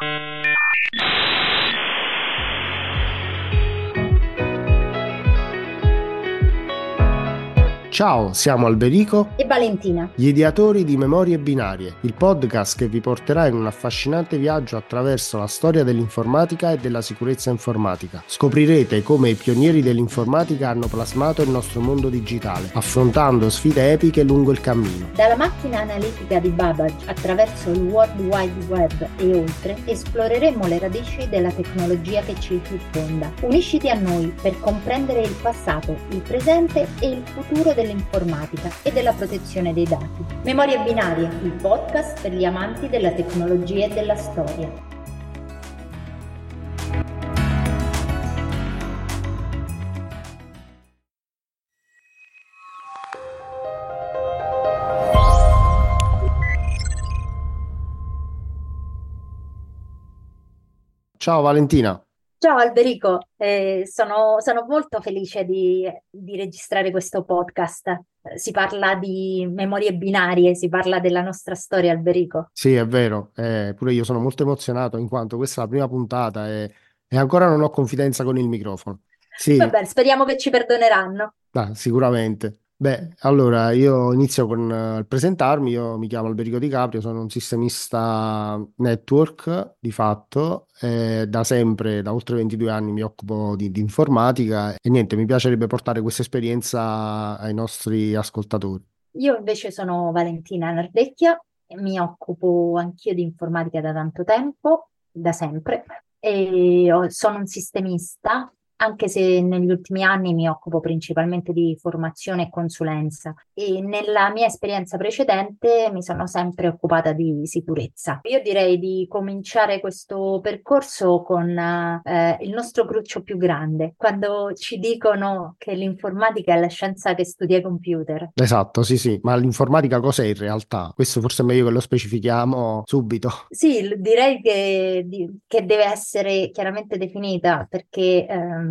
Thank you. Ciao, siamo Alberico e Valentina, gli ideatori di Memorie Binarie, il podcast che vi porterà in un affascinante viaggio attraverso la storia dell'informatica e della sicurezza informatica. Scoprirete come i pionieri dell'informatica hanno plasmato il nostro mondo digitale, affrontando sfide epiche lungo il cammino. Dalla macchina analitica di Babbage attraverso il World Wide Web e oltre, esploreremo le radici della tecnologia che ci circonda. Unisciti a noi per comprendere il passato, il presente e il futuro del dell'informatica e della protezione dei dati. Memorie binarie, il podcast per gli amanti della tecnologia e della storia. Ciao Valentina. Ciao Alberico, eh, sono, sono, molto felice di, di, registrare questo podcast. Si parla di memorie binarie, si parla della nostra storia, Alberico. Sì, è vero, eh, pure io sono molto emozionato in quanto questa è la prima puntata e, e ancora non ho confidenza con il microfono. Sì. Vabbè, speriamo che ci perdoneranno. Ah, sicuramente. Beh, allora io inizio con eh, il presentarmi, io mi chiamo Alberico Di Caprio, sono un sistemista network di fatto, e da sempre, da oltre 22 anni mi occupo di, di informatica e niente, mi piacerebbe portare questa esperienza ai nostri ascoltatori. Io invece sono Valentina Nardecchia, mi occupo anch'io di informatica da tanto tempo, da sempre, e sono un sistemista anche se negli ultimi anni mi occupo principalmente di formazione e consulenza e nella mia esperienza precedente mi sono sempre occupata di sicurezza. Io direi di cominciare questo percorso con eh, il nostro cruccio più grande, quando ci dicono che l'informatica è la scienza che studia i computer. Esatto, sì, sì, ma l'informatica cos'è in realtà? Questo forse è meglio che lo specifichiamo subito. Sì, direi che, che deve essere chiaramente definita perché um,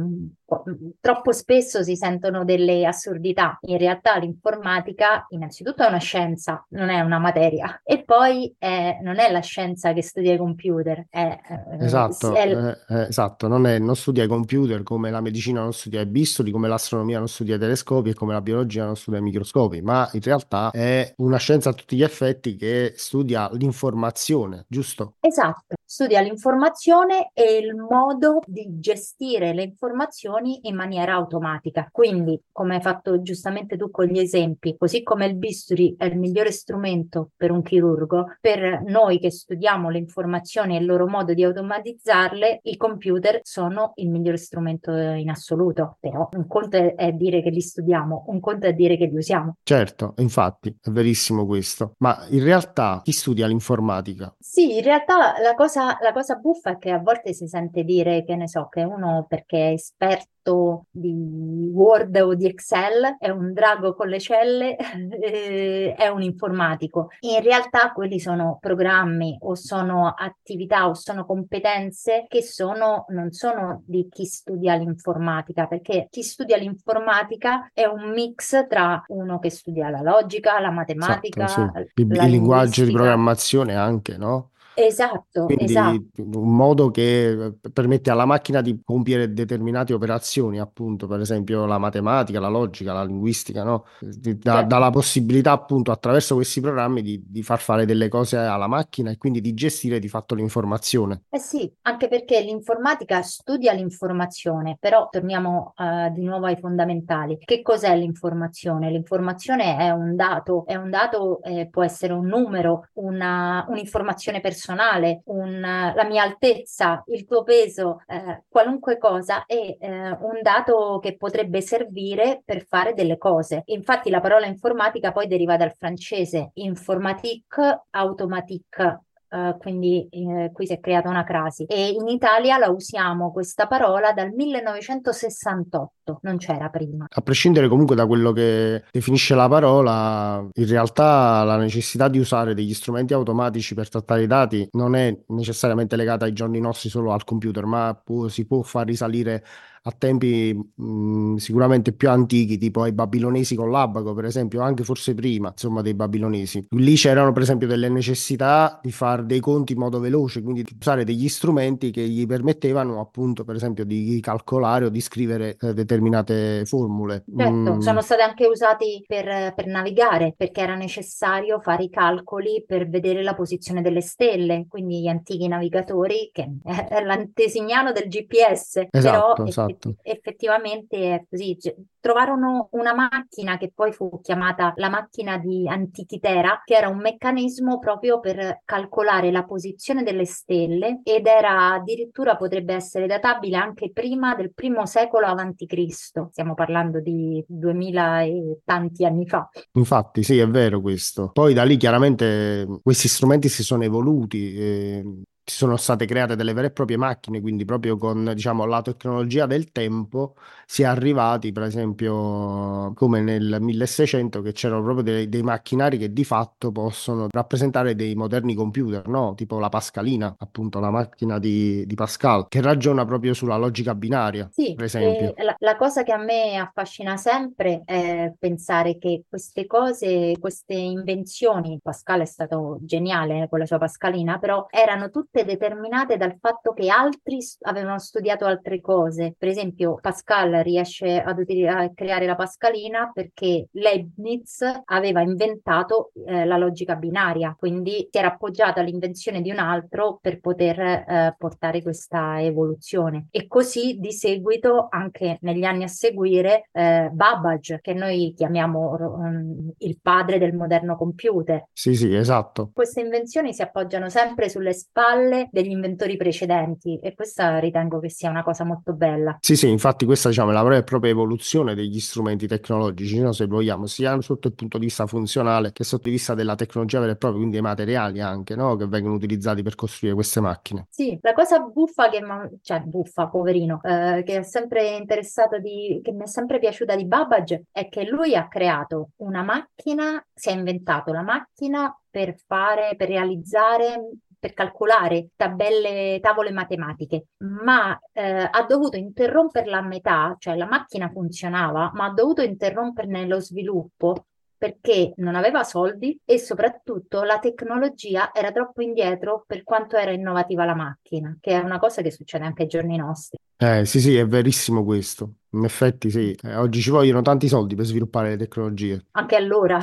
troppo spesso si sentono delle assurdità. In realtà l'informatica innanzitutto è una scienza, non è una materia, e poi è, non è la scienza che studia i computer. È, eh, esatto, è... Eh, eh, esatto. Non, è, non, studia i computer come la medicina non studia i bisturi, come l'astronomia non studia i telescopi e come la biologia non studia i microscopi, ma in realtà è una scienza a tutti gli effetti che studia l'informazione, giusto? Esatto, studia l'informazione e il modo di gestire le informazioni azioni in maniera automatica. Quindi, come hai fatto giustamente tu con gli esempi, così come il bisturi è il migliore strumento per un chirurgo, per noi che studiamo le informazioni e il loro modo di automatizzarle, i computer sono il migliore strumento in assoluto. Però un conto è dire che li studiamo, un conto è dire che li usiamo. Certo, infatti, è verissimo questo. Ma in realtà chi studia l'informatica? Sì, in realtà la cosa, la cosa buffa è che a volte si sente dire che ne so, che uno perché è esperto di Word o di Excel, è un drago con le celle, è un informatico. In realtà quelli sono programmi o sono attività o sono competenze che sono, non sono di chi studia l'informatica, perché chi studia l'informatica è un mix tra uno che studia la logica, la matematica, esatto, sì. il, il linguaggio di programmazione anche, no? Esatto, Quindi esatto. un modo che permette alla macchina di compiere determinate operazioni, appunto, per esempio la matematica, la logica, la linguistica, no? Dà, dà la possibilità, appunto, attraverso questi programmi di, di, far fare delle cose alla macchina e quindi di gestire di fatto l'informazione. Eh sì, anche perché l'informatica studia l'informazione, però torniamo uh, di nuovo ai fondamentali. Che cos'è l'informazione? L'informazione è un dato, è un dato, eh, può essere un numero, una, un'informazione personale personale, un, la mia altezza, il tuo peso, eh, qualunque cosa è eh, un dato che potrebbe servire per fare delle cose. Infatti la parola informatica poi deriva dal francese informatique, automatique, Uh, quindi eh, qui si è creata una crasi e in Italia la usiamo questa parola dal 1968 tutto, non c'era prima. A prescindere comunque da quello che definisce la parola, in realtà la necessità di usare degli strumenti automatici per trattare i dati non è necessariamente legata ai giorni nostri solo al computer, ma può, si può far risalire a tempi mh, sicuramente più antichi, tipo ai babilonesi con l'abaco, per esempio, anche forse prima, insomma, dei babilonesi. Lì c'erano, per esempio, delle necessità di fare dei conti in modo veloce, quindi di usare degli strumenti che gli permettevano, appunto, per esempio, di calcolare o di scrivere eh, determinate formule. Certo, mm. sono stati anche usati per, per navigare, perché era necessario fare i calcoli per vedere la posizione delle stelle, quindi gli antichi navigatori, che è l'antesignano del GPS, esatto, però esatto Esatto. effettivamente è così. Cioè, trovarono una macchina che poi fu chiamata la macchina di Antichitera, che era un meccanismo proprio per calcolare la posizione delle stelle ed era addirittura potrebbe essere databile anche prima del primo secolo Cristo. Stiamo parlando di 2000 e tanti anni fa. Infatti, sì, è vero questo. Poi da lì chiaramente questi strumenti si sono evoluti. Eh, ci sono state create delle vere e proprie macchine, quindi proprio con diciamo, la tecnologia del tempo si è arrivati, per esempio, come nel 1600, che c'erano proprio dei, dei macchinari che di fatto possono rappresentare dei moderni computer, no? tipo la Pascalina, appunto la macchina di, di Pascal, che ragiona proprio sulla logica binaria, sì, per esempio. La, la cosa che a me affascina sempre è pensare che queste cose, queste invenzioni, Pascal è stato geniale con la sua Pascalina, però erano tutte tutte determinate dal fatto che altri avevano studiato altre cose. Per esempio, Pascal riesce ad a creare la Pascalina perché Leibniz aveva inventato eh, la logica binaria, quindi si era appoggiato all'invenzione di un altro per poter eh, portare questa evoluzione. E così di seguito, anche negli anni a seguire, eh, Babbage, che noi chiamiamo um, il padre del moderno computer. Sì, sì, esatto. Queste invenzioni si appoggiano sempre sulle spalle spalle degli inventori precedenti e questa ritengo che sia una cosa molto bella. Sì, sì, infatti questa diciamo, è la vera e propria evoluzione degli strumenti tecnologici, no? se vogliamo, sia sotto il punto di vista funzionale che sotto il vista della tecnologia vera e propria, quindi dei materiali anche, no? che vengono utilizzati per costruire queste macchine. Sì, la cosa buffa che, cioè buffa, poverino, eh, che è sempre interessato di, che mi è sempre piaciuta di Babbage è che lui ha creato una macchina, si è inventato la macchina per fare, per realizzare per calcolare tabelle, tavole matematiche, ma eh, ha dovuto interromperla a metà, cioè la macchina funzionava, ma ha dovuto interromperne lo sviluppo perché non aveva soldi e soprattutto la tecnologia era troppo indietro per quanto era innovativa la macchina, che è una cosa che succede anche ai giorni nostri. Eh, sì, sì, è verissimo questo. In effetti sì, eh, oggi ci vogliono tanti soldi per sviluppare le tecnologie. Anche allora.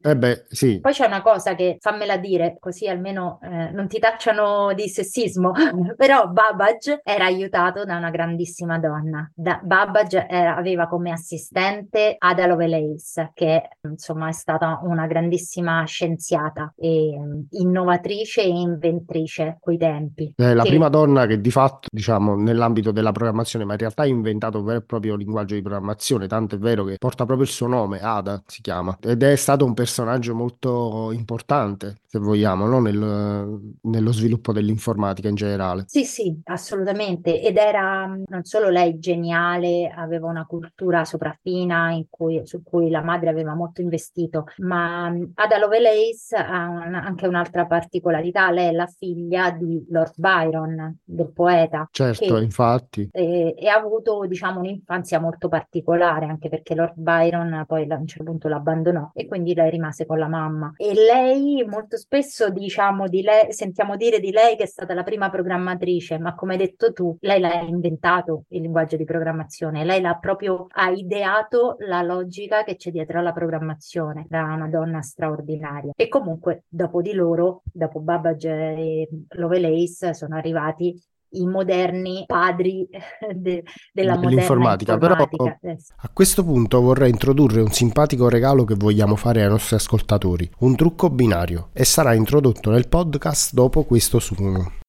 Eh beh, sì. Poi c'è una cosa che fammela dire, così almeno eh, non ti tacciano di sessismo, però Babbage era aiutato da una grandissima donna. Da, Babbage era, aveva come assistente Ada Lovelace, che insomma è stata una grandissima scienziata e mm, innovatrice e inventrice coi tempi. È la che... prima donna che di fatto, diciamo, nell'ambito della programmazione, ma in realtà ha inventato un vero e proprio linguaggio di programmazione, tanto è vero che porta proprio il suo nome, Ada si chiama, ed è stato un personaggio molto importante, se vogliamo, no? Nel, nello sviluppo dell'informatica in generale. Sì, sì, assolutamente, ed era non solo lei geniale, aveva una cultura sopraffina cui, su cui la madre aveva molto investito, ma Ada Lovelace ha un, anche un'altra particolarità, lei è la figlia di Lord Byron, del poeta. Certo, infatti. E, e ha avuto, diciamo, un'infanzia molto particolare, anche perché Lord Byron poi a un certo punto l'abbandonò e quindi lei rimase con la mamma. E lei molto spesso diciamo di lei, sentiamo dire di lei che è stata la prima programmatrice, ma come hai detto tu, lei l'ha inventato il linguaggio di programmazione, lei l'ha proprio ha ideato la logica che c'è dietro alla programmazione, era una donna straordinaria. E comunque dopo di loro, dopo Babbage e Lovelace, sono arrivati i moderni padri de, della dell'informatica. Però a questo punto vorrei introdurre un simpatico regalo che vogliamo fare ai nostri ascoltatori, un trucco binario, e sarà introdotto nel podcast dopo questo suono.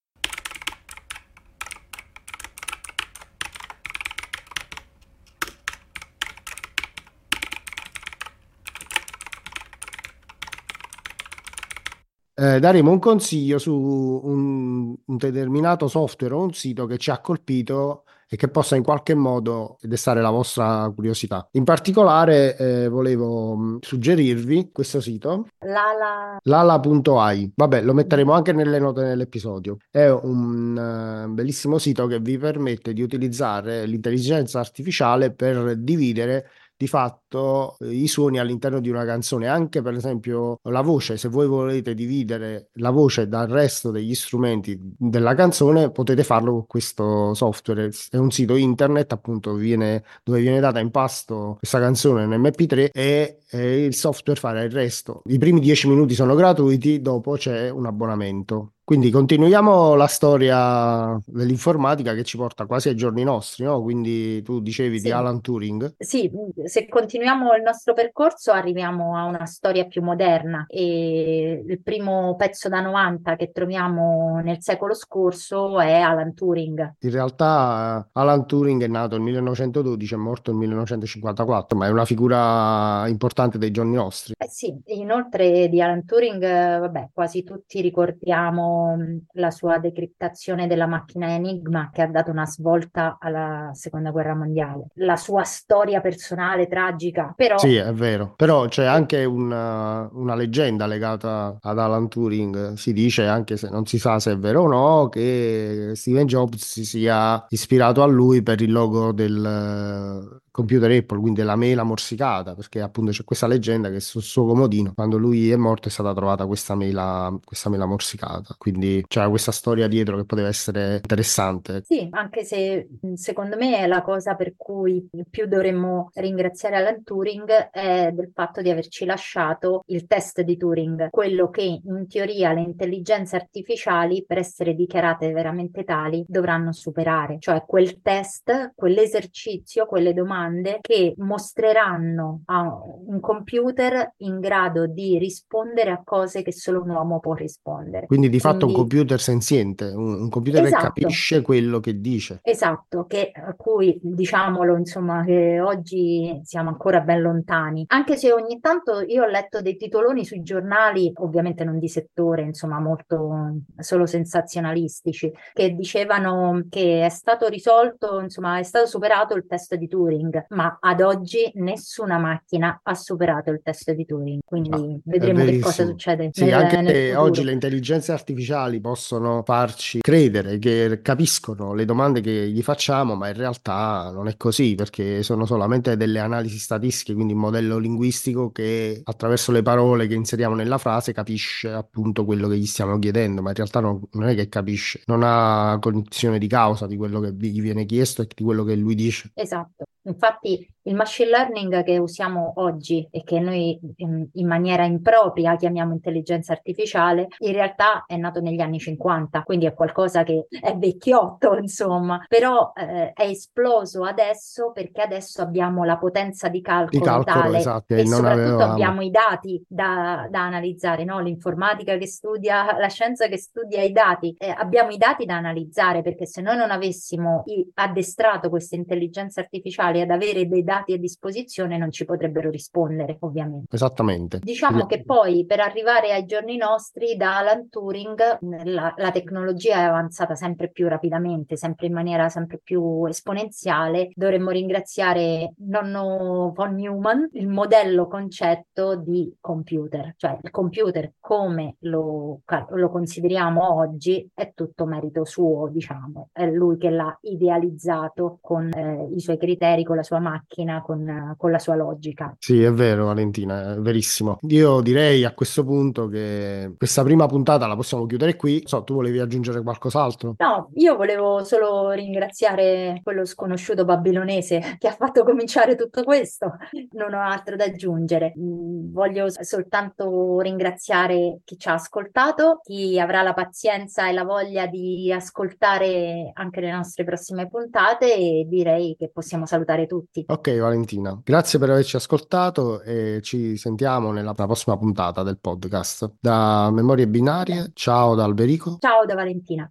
Eh, daremo un consiglio su un, un, determinato software o un sito che ci ha colpito e che possa in qualche modo destare la vostra curiosità. In particolare eh, volevo mm, suggerirvi questo sito Lala. lala.ai. Vabbè, lo metteremo anche nelle note dell'episodio. È un uh, bellissimo sito che vi permette di utilizzare l'intelligenza artificiale per dividere di fatto eh, i suoni all'interno di una canzone, anche per esempio la voce, se voi volete dividere la voce dal resto degli strumenti della canzone, potete farlo con questo software. È un sito internet appunto viene, dove viene data in pasto questa canzone in MP3 e, e il software farà il resto. I primi 10 minuti sono gratuiti, dopo c'è un abbonamento. Quindi continuiamo la storia dell'informatica che ci porta quasi ai giorni nostri, no? Quindi tu dicevi Sì. di Alan Turing. Sì, se continuiamo il nostro percorso arriviamo a una storia più moderna e il primo pezzo da 90 che troviamo nel secolo scorso è Alan Turing. In realtà Alan Turing è nato nel 1912 e morto nel 1954, ma è una figura importante dei giorni nostri. Eh sì, inoltre di Alan Turing, vabbè, quasi tutti ricordiamo la sua decriptazione della macchina Enigma che ha dato una svolta alla seconda guerra mondiale. La sua storia personale tragica, però Sì, è vero, però c'è anche una, una leggenda legata ad Alan Turing, si dice, anche se non si sa se è vero o no, che Steven Jobs si sia ispirato a lui per il logo del computer Apple, quindi della mela morsicata, perché appunto c'è questa leggenda che sul suo comodino, quando lui è morto, è stata trovata questa mela, questa mela morsicata, quindi c'era questa storia dietro che poteva essere interessante. Sì, anche se secondo me è la cosa per cui più dovremmo ringraziare Alan Turing è del fatto di averci lasciato il test di Turing, quello che in teoria le intelligenze artificiali, per essere dichiarate veramente tali, dovranno superare, cioè quel test, quell'esercizio, quelle domande che mostreranno a un computer in grado di rispondere a cose che solo un uomo può rispondere. Quindi di fatto un Quindi computer senziente, un, un computer che esatto. capisce quello che dice. Esatto, che a cui diciamolo, insomma, che oggi siamo ancora ben lontani. Anche se ogni tanto io ho letto dei titoloni sui giornali, ovviamente non di settore, insomma, molto solo sensazionalistici, che dicevano che è stato risolto, insomma, è stato superato il test di Turing, ma ad oggi nessuna macchina ha superato il test di Turing. Ah, Quindi è vedremo che cosa succede Sì, nel, anche nel oggi le intelligenze artificiali possono farci credere che capiscono le domande che gli facciamo, ma in realtà non è così, perché sono solamente delle analisi statistiche, quindi un modello linguistico che attraverso le parole che inseriamo nella frase capisce appunto quello che gli stiamo chiedendo, ma in realtà non, non è che capisce, non ha cognizione di causa di quello che gli viene chiesto e di quello che lui dice. Esatto, infatti il machine learning che usiamo oggi e che noi ehm, in maniera impropria chiamiamo intelligenza artificiale, in realtà è nato negli anni 50, quindi è qualcosa che è vecchiotto, insomma, però eh, è esploso adesso perché adesso abbiamo la potenza di Di calcolo calcolo, tale esatto, e soprattutto avevamo. abbiamo i dati da, da analizzare, no? L'informatica che studia, la scienza che studia i dati, eh, abbiamo i dati da analizzare perché se noi non avessimo addestrato queste intelligenze artificiali ad avere dei dati a disposizione non ci potrebbero rispondere, ovviamente. Esattamente. Diciamo che poi per arrivare ai giorni nostri, da Alan Turing, la, la tecnologia è avanzata sempre più rapidamente, sempre in maniera sempre più esponenziale. Dovremmo ringraziare nonno von Neumann, il modello concetto di computer, cioè il computer come lo, lo consideriamo oggi è tutto merito suo, diciamo. È lui che l'ha idealizzato con eh, i suoi criteri, con la sua macchina, con, con la sua logica. Sì, è vero, Valentina, è verissimo. Io direi a questo punto che questa prima puntata la possiamo chiudere qui. So, tu volevi aggiungere qualcos'altro? No, io volevo solo ringraziare quello sconosciuto babilonese che ha fatto cominciare tutto questo. Non ho altro da aggiungere. Mm, Voglio soltanto ringraziare chi ci ha ascoltato, chi avrà la pazienza e la voglia di ascoltare anche le nostre prossime puntate e direi che possiamo salutare tutti. Ok, Valentina, grazie per averci ascoltato e ci sentiamo nella prossima puntata del podcast. Da Memorie Binarie, ciao da Alberico. Ciao da Valentina.